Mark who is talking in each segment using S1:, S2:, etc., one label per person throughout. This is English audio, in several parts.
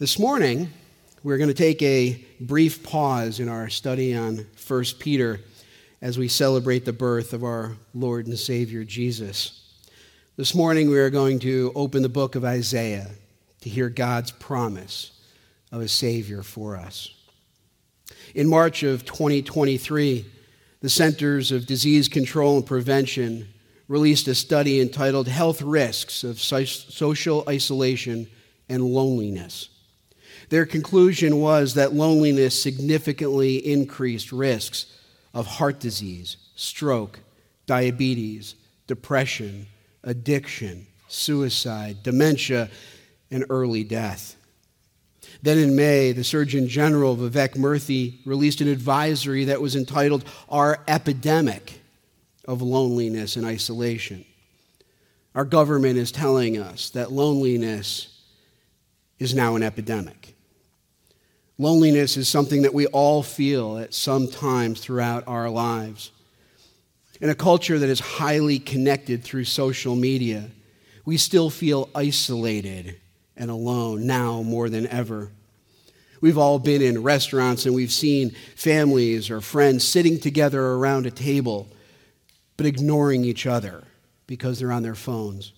S1: This morning, we're going to take a brief pause in our study on 1 Peter as we celebrate the birth of our Lord and Savior Jesus. This morning, we are going to open the book of Isaiah to hear God's promise of a Savior for us. In March of 2023, the Centers of Disease Control and Prevention released a study entitled Health Risks of Social Isolation and Loneliness. Their conclusion was that loneliness significantly increased risks of heart disease, stroke, diabetes, depression, addiction, suicide, dementia, and early death. Then in May, the Surgeon General, Vivek Murthy, released an advisory that was entitled Our Epidemic of Loneliness and Isolation. Our government is telling us that loneliness is now an epidemic. Loneliness is something that we all feel at some times throughout our lives. In a culture that is highly connected through social media, we still feel isolated and alone now more than ever. We've all been in restaurants and we've seen families or friends sitting together around a table, but ignoring each other because they're on their phones.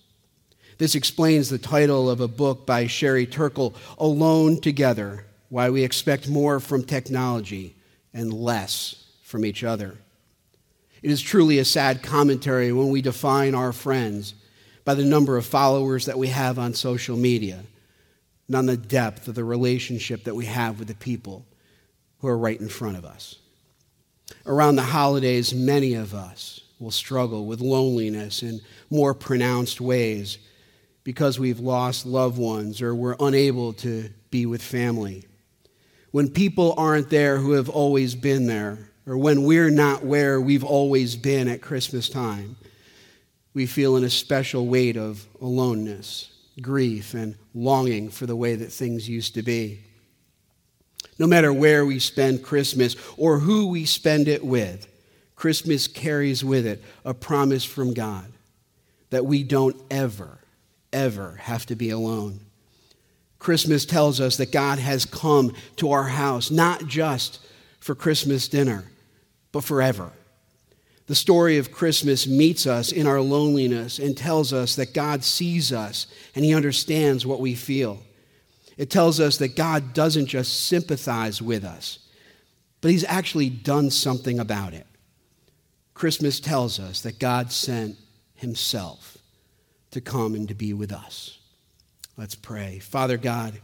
S1: This explains the title of a book by Sherry Turkle, Alone Together why we expect more from technology and less from each other. It is truly a sad commentary when we define our friends by the number of followers that we have on social media, on the depth of the relationship that we have with the people who are right in front of us. Around the holidays, many of us will struggle with loneliness in more pronounced ways because we've lost loved ones or we're unable to be with family when people aren't there who have always been there, or when we're not where we've always been at Christmas time, we feel an especial weight of aloneness, grief, and longing for the way that things used to be. No matter where we spend Christmas or who we spend it with, Christmas carries with it a promise from God that we don't ever, ever have to be alone. Christmas tells us that God has come to our house, not just for Christmas dinner, but forever. The story of Christmas meets us in our loneliness and tells us that God sees us and He understands what we feel. It tells us that God doesn't just sympathize with us, but He's actually done something about it. Christmas tells us that God sent Himself to come and to be with us. Let's pray. Father God,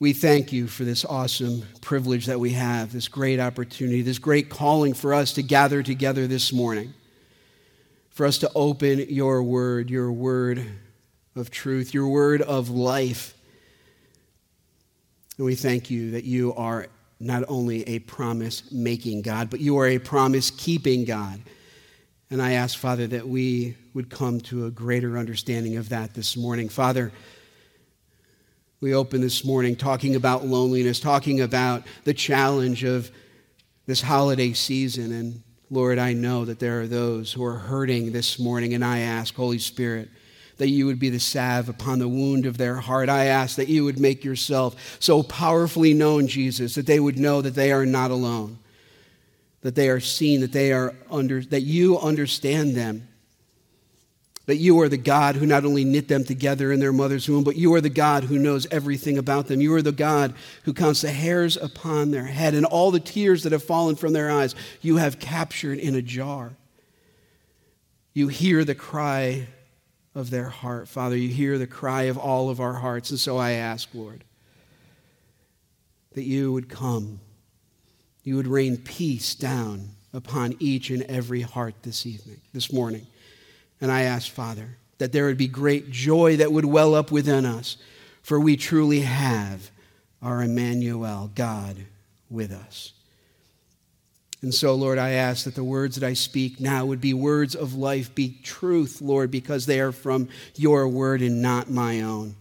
S1: we thank you for this awesome privilege that we have, this great opportunity, this great calling for us to gather together this morning, for us to open your word, your word of truth, your word of life. And we thank you that you are not only a promise making God, but you are a promise keeping God. And I ask, Father, that we would come to a greater understanding of that this morning. Father, we open this morning talking about loneliness, talking about the challenge of this holiday season. And Lord, I know that there are those who are hurting this morning, and I ask, Holy Spirit, that you would be the salve upon the wound of their heart. I ask that you would make yourself so powerfully known, Jesus, that they would know that they are not alone that they are seen, that they are under, that you understand them. That you are the God who not only knit them together in their mother's womb, but you are the God who knows everything about them. You are the God who counts the hairs upon their head and all the tears that have fallen from their eyes, you have captured in a jar. You hear the cry of their heart, Father. You hear the cry of all of our hearts. And so I ask, Lord, that you would come you would rain peace down upon each and every heart this evening, this morning. And I ask, Father, that there would be great joy that would well up within us, for we truly have our Emmanuel, God, with us. And so, Lord, I ask that the words that I speak now would be words of life, be truth, Lord, because they are from your word and not my own.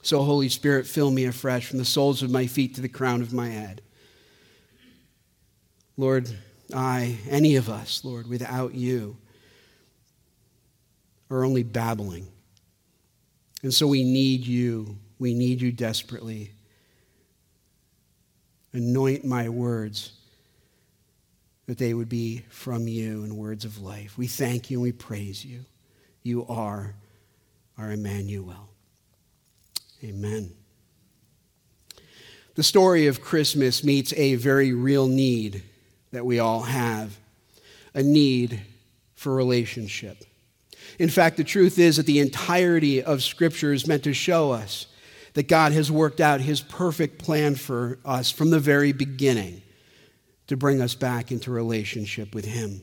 S1: So, Holy Spirit, fill me afresh from the soles of my feet to the crown of my head. Lord, I, any of us, Lord, without you, are only babbling. And so we need you We need you desperately. Anoint my words that they would be from you and words of life. We thank you and we praise you. You are our Emmanuel. Amen. The story of Christmas meets a very real need that we all have a need for relationship. In fact, the truth is that the entirety of Scripture is meant to show us that God has worked out his perfect plan for us from the very beginning to bring us back into relationship with him.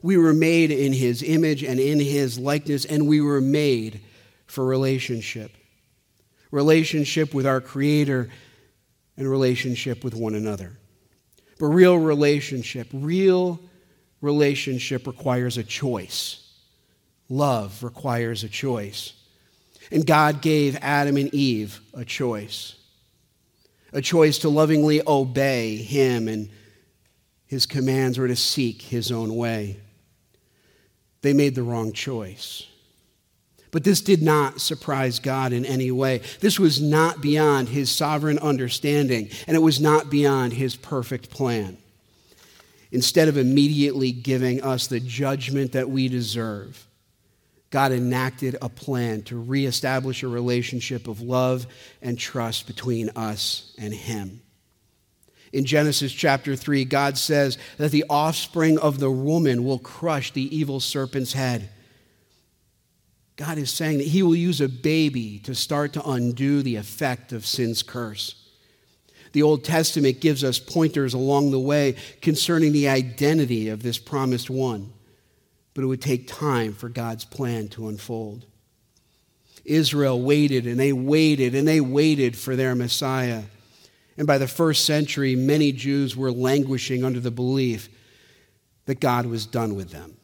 S1: We were made in his image and in his likeness, and we were made for relationship relationship with our Creator and relationship with one another. But real relationship, real relationship requires a choice. Love requires a choice. And God gave Adam and Eve a choice a choice to lovingly obey Him and His commands or to seek His own way. They made the wrong choice. But this did not surprise God in any way. This was not beyond His sovereign understanding, and it was not beyond His perfect plan. Instead of immediately giving us the judgment that we deserve, God enacted a plan to reestablish a relationship of love and trust between us and Him. In Genesis chapter 3, God says that the offspring of the woman will crush the evil serpent's head. God is saying that He will use a baby to start to undo the effect of sin's curse. The Old Testament gives us pointers along the way concerning the identity of this promised one but it would take time for God's plan to unfold. Israel waited and they waited and they waited for their Messiah. And by the first century, many Jews were languishing under the belief that God was done with them.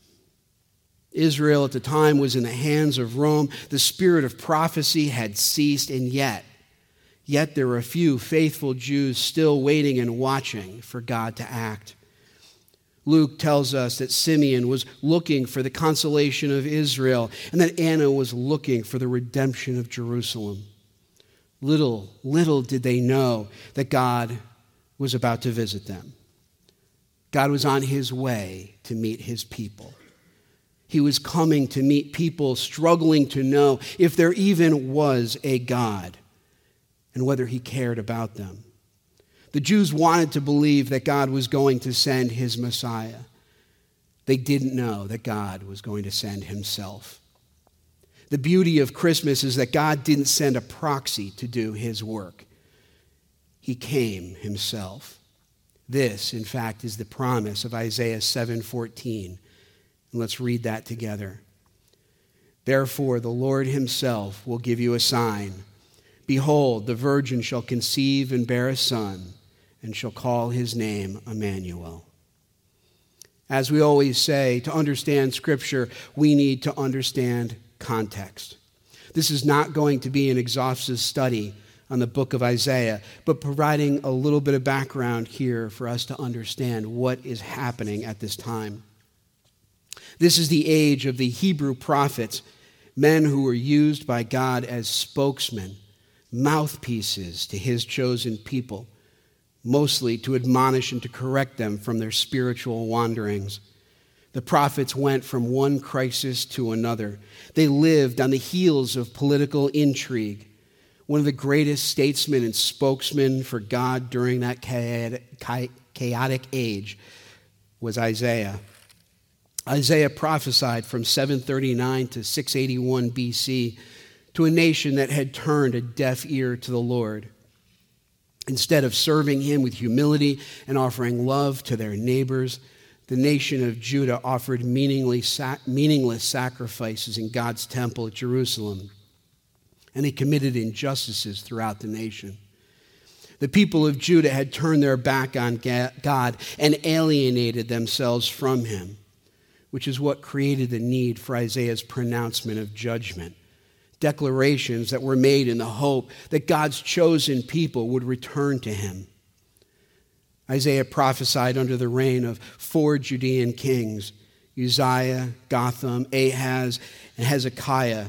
S1: Israel at the time was in the hands of Rome. The spirit of prophecy had ceased, and yet, yet there were a few faithful Jews still waiting and watching for God to act. Luke tells us that Simeon was looking for the consolation of Israel and that Anna was looking for the redemption of Jerusalem. Little, little did they know that God was about to visit them. God was on his way to meet his people. He was coming to meet people struggling to know if there even was a God and whether he cared about them. The Jews wanted to believe that God was going to send his Messiah. They didn't know that God was going to send himself. The beauty of Christmas is that God didn't send a proxy to do his work. He came himself. This, in fact, is the promise of Isaiah 7:14. And let's read that together. Therefore the Lord himself will give you a sign. Behold, the virgin shall conceive and bear a son and shall call his name Emmanuel. As we always say, to understand Scripture, we need to understand context. This is not going to be an exhaustive study on the book of Isaiah, but providing a little bit of background here for us to understand what is happening at this time. This is the age of the Hebrew prophets, men who were used by God as spokesmen, mouthpieces to his chosen people mostly to admonish and to correct them from their spiritual wanderings. The prophets went from one crisis to another. They lived on the heels of political intrigue. One of the greatest statesmen and spokesmen for God during that chaotic age was Isaiah. Isaiah prophesied from 739 to 681 BC to a nation that had turned a deaf ear to the Lord. Instead of serving him with humility and offering love to their neighbors, the nation of Judah offered meaningless sacrifices in God's temple at Jerusalem, and they committed injustices throughout the nation. The people of Judah had turned their back on God and alienated themselves from him, which is what created the need for Isaiah's pronouncement of judgment declarations that were made in the hope that God's chosen people would return to him. Isaiah prophesied under the reign of four Judean kings Uzziah, Jotham, Ahaz, and Hezekiah,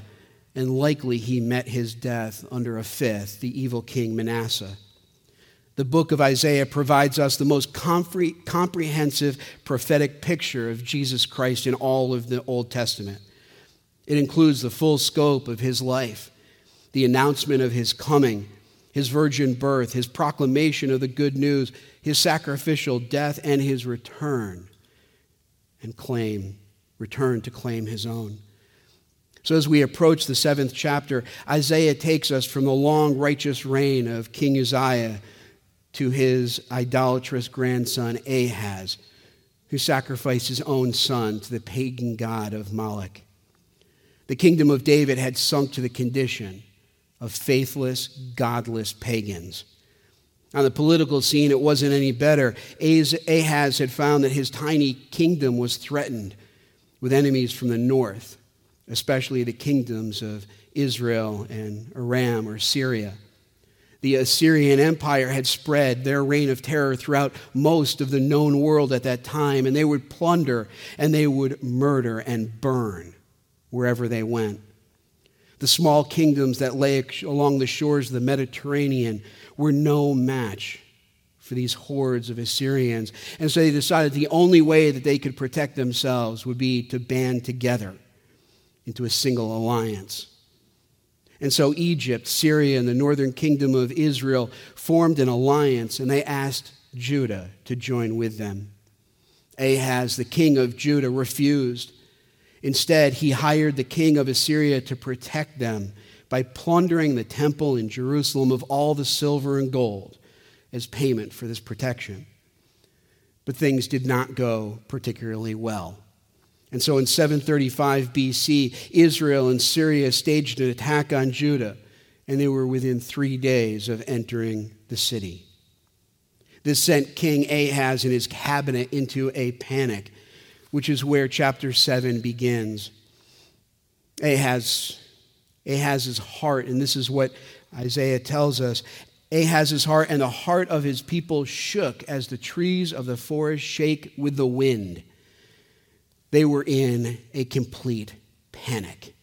S1: and likely he met his death under a fifth, the evil king Manasseh. The book of Isaiah provides us the most compre- comprehensive prophetic picture of Jesus Christ in all of the Old Testament. It includes the full scope of his life, the announcement of his coming, his virgin birth, his proclamation of the good news, his sacrificial death, and his return and claim, return to claim his own. So, as we approach the seventh chapter, Isaiah takes us from the long righteous reign of King Uzziah to his idolatrous grandson Ahaz, who sacrificed his own son to the pagan god of Moloch. The kingdom of David had sunk to the condition of faithless, godless pagans. On the political scene, it wasn't any better. Ahaz had found that his tiny kingdom was threatened with enemies from the north especially the kingdoms of Israel and Aram or Syria. The Assyrian Empire had spread their reign of terror throughout most of the known world at that time, and they would plunder and they would murder and burn wherever they went. The small kingdoms that lay along the shores of the Mediterranean were no match for these hordes of Assyrians. And so they decided the only way that they could protect themselves would be to band together into a single alliance. And so Egypt, Syria, and the northern kingdom of Israel formed an alliance, and they asked Judah to join with them. Ahaz, the king of Judah, refused. Instead, he hired the king of Assyria to protect them by plundering the temple in Jerusalem of all the silver and gold as payment for this protection. But things did not go particularly well. And so in 735 BC, Israel and Syria staged an attack on Judah, and they were within three days of entering the city. This sent King Ahaz and his cabinet into a panic, which is where chapter 7 begins. Ahaz, Ahaz's heart, and this is what Isaiah tells us Ahaz's heart and the heart of his people shook as the trees of the forest shake with the wind. They were in a complete panic.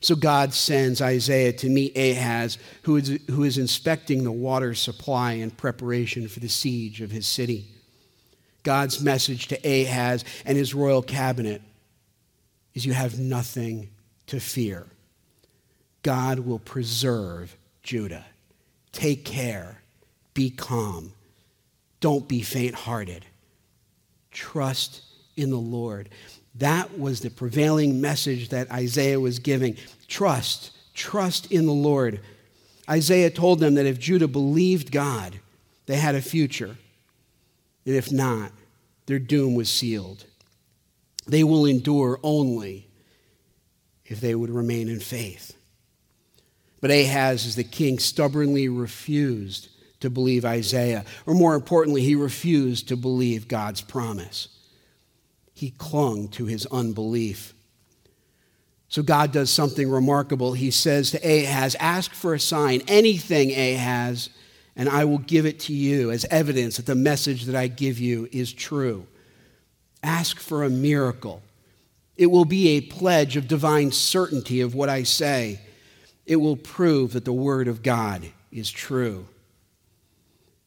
S1: So God sends Isaiah to meet Ahaz, who is, who is inspecting the water supply in preparation for the siege of his city. God's message to Ahaz and his royal cabinet is you have nothing to fear. God will preserve Judah. Take care. Be calm. Don't be faint hearted. Trust in the Lord. That was the prevailing message that Isaiah was giving. Trust, trust in the Lord. Isaiah told them that if Judah believed God, they had a future. And if not, their doom was sealed. They will endure only if they would remain in faith. But Ahaz, as the king, stubbornly refused to believe Isaiah, or more importantly, he refused to believe God's promise he clung to his unbelief. So God does something remarkable. He says to Ahaz, Ask for a sign, anything, Ahaz, and I will give it to you as evidence that the message that I give you is true. Ask for a miracle. It will be a pledge of divine certainty of what I say. It will prove that the word of God is true.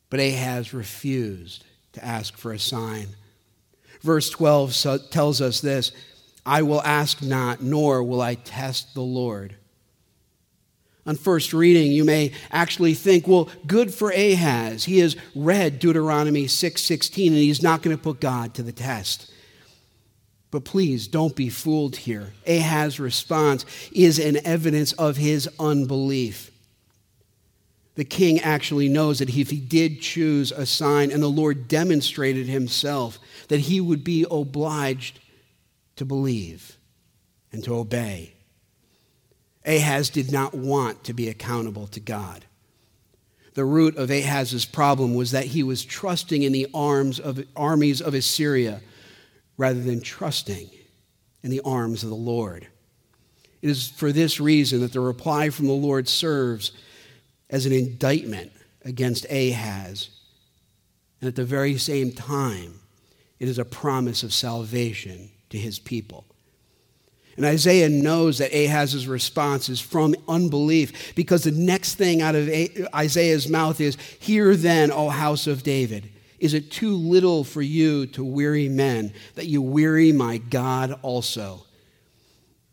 S1: But Ahaz refused to ask for a sign. Verse 12 tells us this I will ask not, nor will I test the Lord. On first reading, you may actually think, well, good for Ahaz. He has read Deuteronomy 6:16 and he's not going to put God to the test. But please don't be fooled here. Ahaz's response is an evidence of his unbelief. The king actually knows that if he did choose a sign and the Lord demonstrated himself, that he would be obliged to believe and to obey. Ahaz did not want to be accountable to God. The root of Ahaz's problem was that he was trusting in the arms of armies of Assyria rather than trusting in the arms of the Lord. It is for this reason that the reply from the Lord serves as an indictment against Ahaz. And at the very same time, it is a promise of salvation to his people. And Isaiah knows that Ahaz's response is from unbelief because the next thing out of Isaiah's mouth is, Hear then, O house of David. Is it too little for you to weary men that you weary my God also?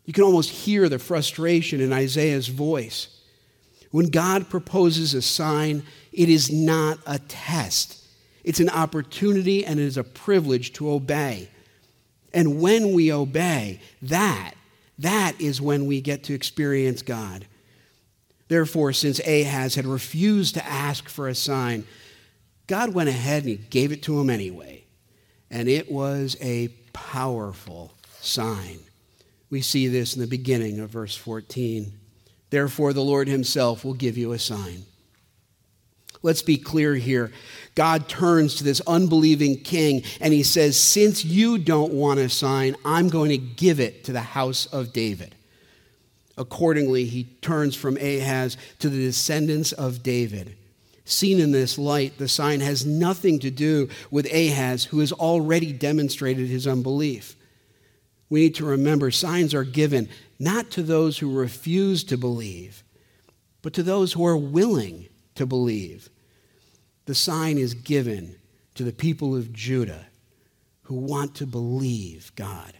S1: You can almost hear the frustration in Isaiah's voice. When God proposes a sign, it is not a test. It's an opportunity and it is a privilege to obey. And when we obey, that, that is when we get to experience God. Therefore, since Ahaz had refused to ask for a sign, God went ahead and he gave it to him anyway. And it was a powerful sign. We see this in the beginning of verse 14. Therefore, the Lord himself will give you a sign. Let's be clear here. God turns to this unbelieving king and he says, Since you don't want a sign, I'm going to give it to the house of David. Accordingly, he turns from Ahaz to the descendants of David. Seen in this light, the sign has nothing to do with Ahaz, who has already demonstrated his unbelief. We need to remember signs are given not to those who refuse to believe, but to those who are willing to believe. The sign is given to the people of Judah who want to believe God.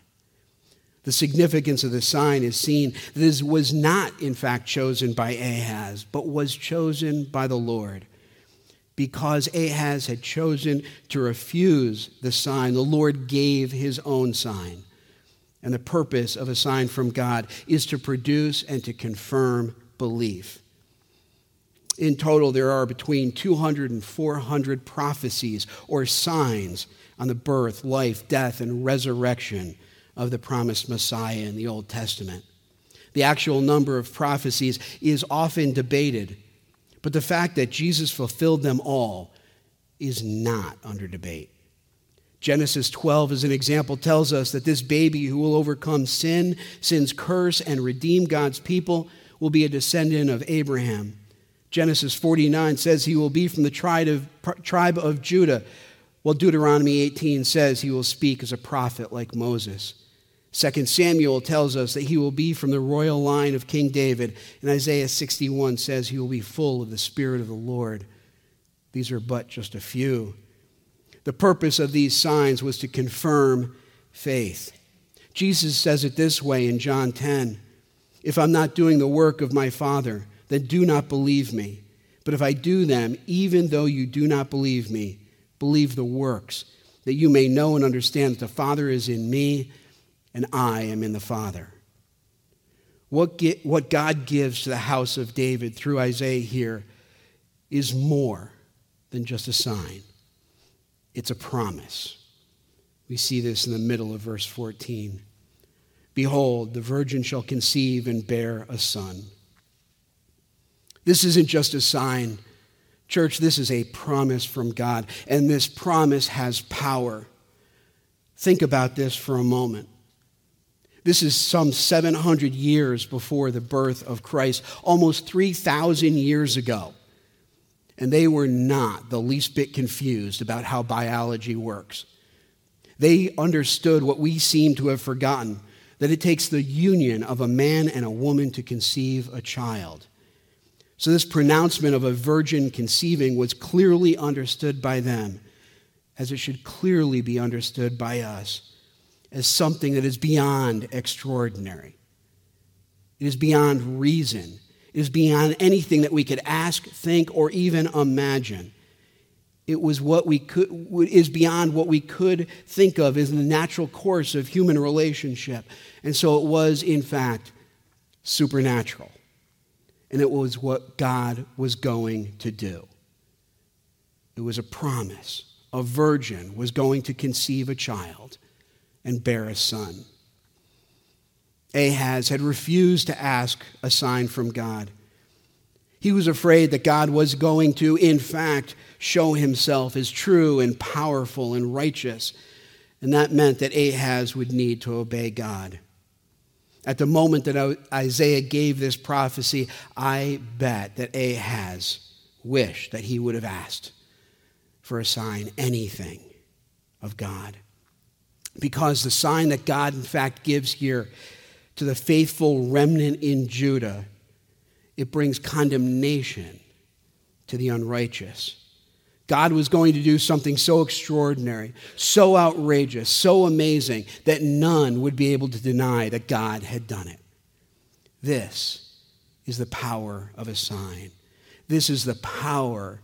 S1: The significance of the sign is seen this was not, in fact, chosen by Ahaz, but was chosen by the Lord. Because Ahaz had chosen to refuse the sign, the Lord gave his own sign. And the purpose of a sign from God is to produce and to confirm belief. In total, there are between 200 and 400 prophecies or signs on the birth, life, death, and resurrection of the promised Messiah in the Old Testament. The actual number of prophecies is often debated, but the fact that Jesus fulfilled them all is not under debate. Genesis 12, as an example, tells us that this baby who will overcome sin, sin's curse, and redeem God's people will be a descendant of Abraham. Genesis 49 says he will be from the tribe of, Judah, while Deuteronomy 18 says he will speak as a prophet like Moses. 2 Samuel tells us that he will be from the royal line of King David, and Isaiah 61 says he will be full of the Spirit of the Lord. These are but just a few. The purpose of these signs was to confirm faith. Jesus says it this way in John 10 If I'm not doing the work of my Father, then do not believe me. But if I do them, even though you do not believe me, believe the works, that you may know and understand that the Father is in me and I am in the Father. What, get, what God gives to the house of David through Isaiah here is more than just a sign, it's a promise. We see this in the middle of verse 14. Behold, the virgin shall conceive and bear a son this isn't just a sign. Church, this is a promise from God, and this promise has power. Think about this for a moment. This is some 700 years before the birth of Christ, almost 3,000 years ago. And they were not the least bit confused about how biology works. They understood what we seem to have forgotten that it takes the union of a man and a woman to conceive a child. So, this pronouncement of a virgin conceiving was clearly understood by them, as it should clearly be understood by us, as something that is beyond extraordinary. It is beyond reason. Is beyond anything that we could ask, think, or even imagine. It was what we could is beyond what we could think of as the natural course of human relationship. And so it was, in fact, supernatural and it was what God was going to do. It was a promise. A virgin was going to conceive a child and bear a son. Ahaz had refused to ask a sign from God. He was afraid that God was going to, in fact, show himself as true and powerful and righteous. And that meant that Ahaz would need to obey God. At the moment that Isaiah gave this prophecy, I bet that Ahaz wished that he would have asked for a sign, anything of God. Because the sign that God, in fact, gives here to the faithful remnant in Judah, it brings condemnation to the unrighteous. God was going to do something so extraordinary, so outrageous, so amazing that none would be able to deny that God had done it. This is the power of a sign. This is the power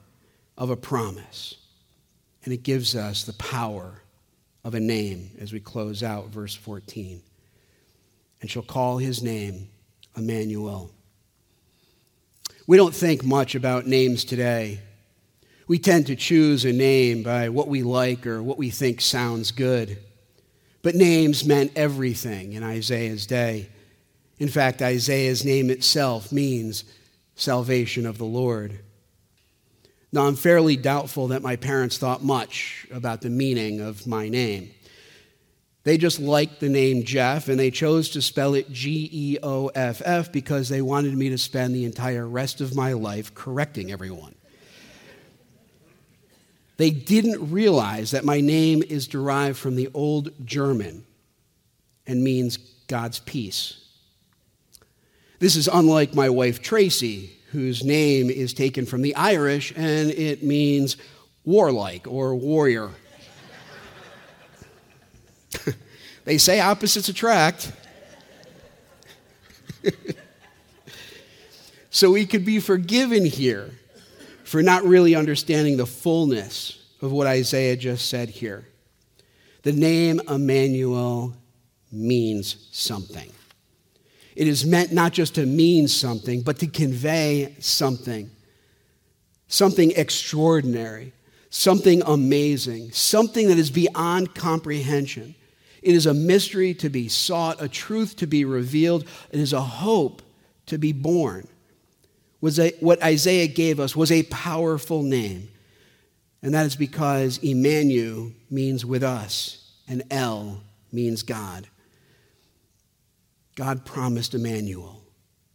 S1: of a promise. And it gives us the power of a name as we close out verse 14. And shall call his name Emmanuel. We don't think much about names today. We tend to choose a name by what we like or what we think sounds good. But names meant everything in Isaiah's day. In fact, Isaiah's name itself means salvation of the Lord. Now, I'm fairly doubtful that my parents thought much about the meaning of my name. They just liked the name Jeff and they chose to spell it G E O F F because they wanted me to spend the entire rest of my life correcting everyone. They didn't realize that my name is derived from the Old German and means God's peace. This is unlike my wife Tracy, whose name is taken from the Irish and it means warlike or warrior. They say opposites attract. so we could be forgiven here for not really understanding the fullness of what Isaiah just said here. The name Emmanuel means something. It is meant not just to mean something, but to convey something. Something extraordinary, something amazing, something that is beyond comprehension. It is a mystery to be sought, a truth to be revealed. It is a hope to be born. Was what Isaiah gave us was a powerful name. And that is because Emmanuel means with us, and El means God. God promised Emmanuel,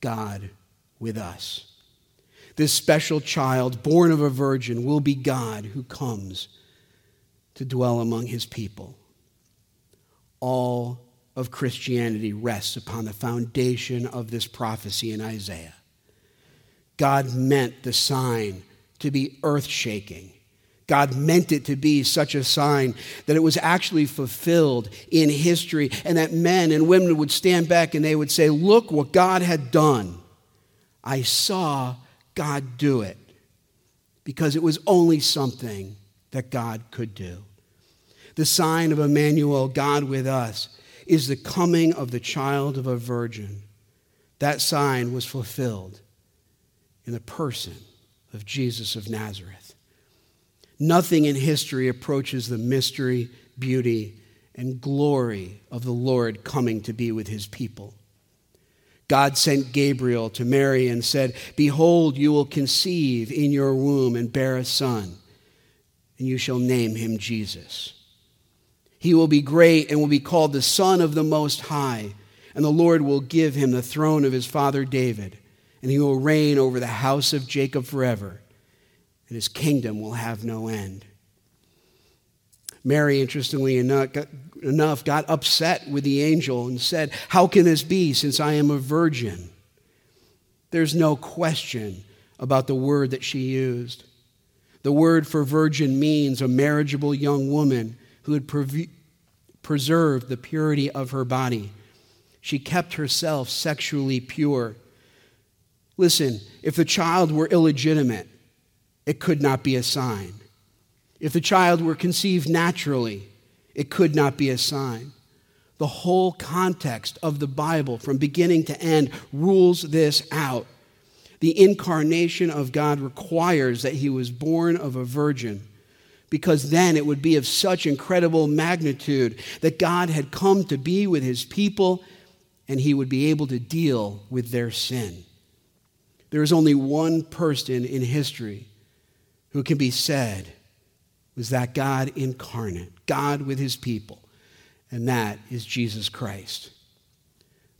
S1: God with us. This special child, born of a virgin, will be God who comes to dwell among his people. All of Christianity rests upon the foundation of this prophecy in Isaiah. God meant the sign to be earth shaking God meant it to be such a sign that it was actually fulfilled in history, and that men and women would stand back and they would say, Look what God had done. I saw God do it because it was only something that God could do. The sign of Emmanuel, God with us, is the coming of the child of a virgin. That sign was fulfilled in the person of Jesus of Nazareth. Nothing in history approaches the mystery, beauty, and glory of the Lord coming to be with his people. God sent Gabriel to Mary and said, Behold, you will conceive in your womb and bear a son, and you shall name him Jesus. He will be great and will be called the Son of the Most High, and the Lord will give him the throne of his father David, and he will reign over the house of Jacob forever and his kingdom will have no end. Mary, interestingly enough got, upset with the angel and said, How can this be since I am a virgin? There's no question about the word that she used. The word for virgin means a marriageable young woman who had pre- preserved the purity of her body. She kept herself sexually pure. Listen, if the child were illegitimate, it could not be a sign. If the child were conceived naturally, it could not be a sign. The whole context of the Bible, from beginning to end, rules this out. The incarnation of God requires that he was born of a virgin, because then it would be of such incredible magnitude that God had come to be with his people and he would be able to deal with their sin. There is only one person in history who can be said was that God incarnate, God with his people, and that is Jesus Christ.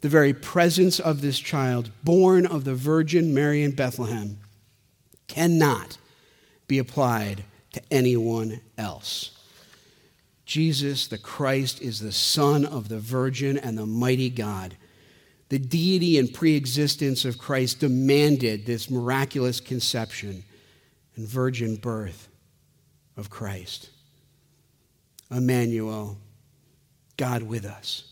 S1: The very presence of this child, born of the Virgin Mary in Bethlehem, cannot be applied to anyone else. Jesus the Christ is the Son of the Virgin and the mighty God. the deity and preexistence of Christ demanded this miraculous conception and virgin birth of Christ. Emmanuel, God with us.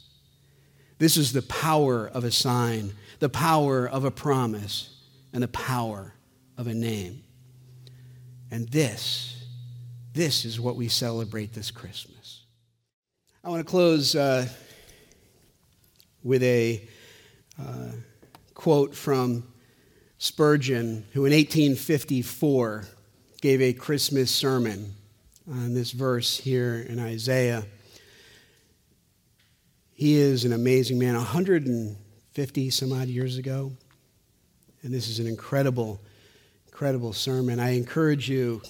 S1: This is the power of a sign, the power of a promise, and the power of a name. And this, this is what we celebrate this Christmas. I want to close uh, with a uh, quote from Spurgeon, who in 1854 gave a Christmas sermon on this verse here in Isaiah. He is an amazing man, 150 some odd years ago. And this is an incredible, incredible sermon. I encourage you,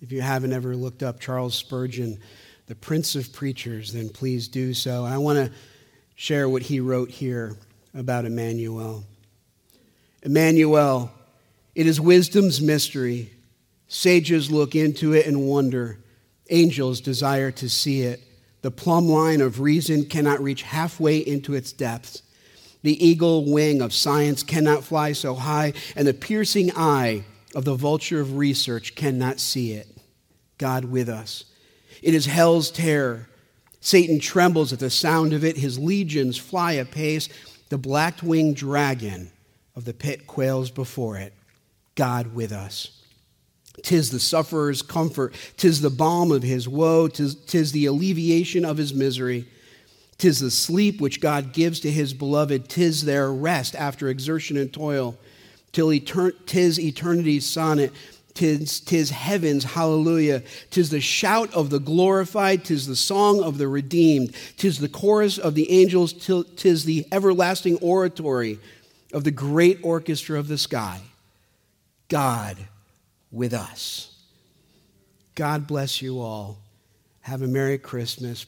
S1: if you haven't ever looked up Charles Spurgeon, the Prince of Preachers, then please do so. I want to share what he wrote here about Emmanuel. Emmanuel, it is wisdom's mystery. Sages look into it and wonder. Angels desire to see it. The plumb line of reason cannot reach halfway into its depths. The eagle wing of science cannot fly so high, and the piercing eye of the vulture of research cannot see it. God with us. It is hell's terror. Satan trembles at the sound of it. His legions fly apace. The black winged dragon of the pit quails before it. God with us. Tis the sufferer's comfort, tis the balm of his woe, tis, tis the alleviation of his misery. Tis the sleep which God gives to his beloved, tis their rest after exertion and toil. Till etern- tis eternity's sonnet, tis, tis heaven's hallelujah. Tis the shout of the glorified, tis the song of the redeemed, tis the chorus of the angels, tis the everlasting oratory of the great orchestra of the sky. God with us. God bless you all. Have a Merry Christmas.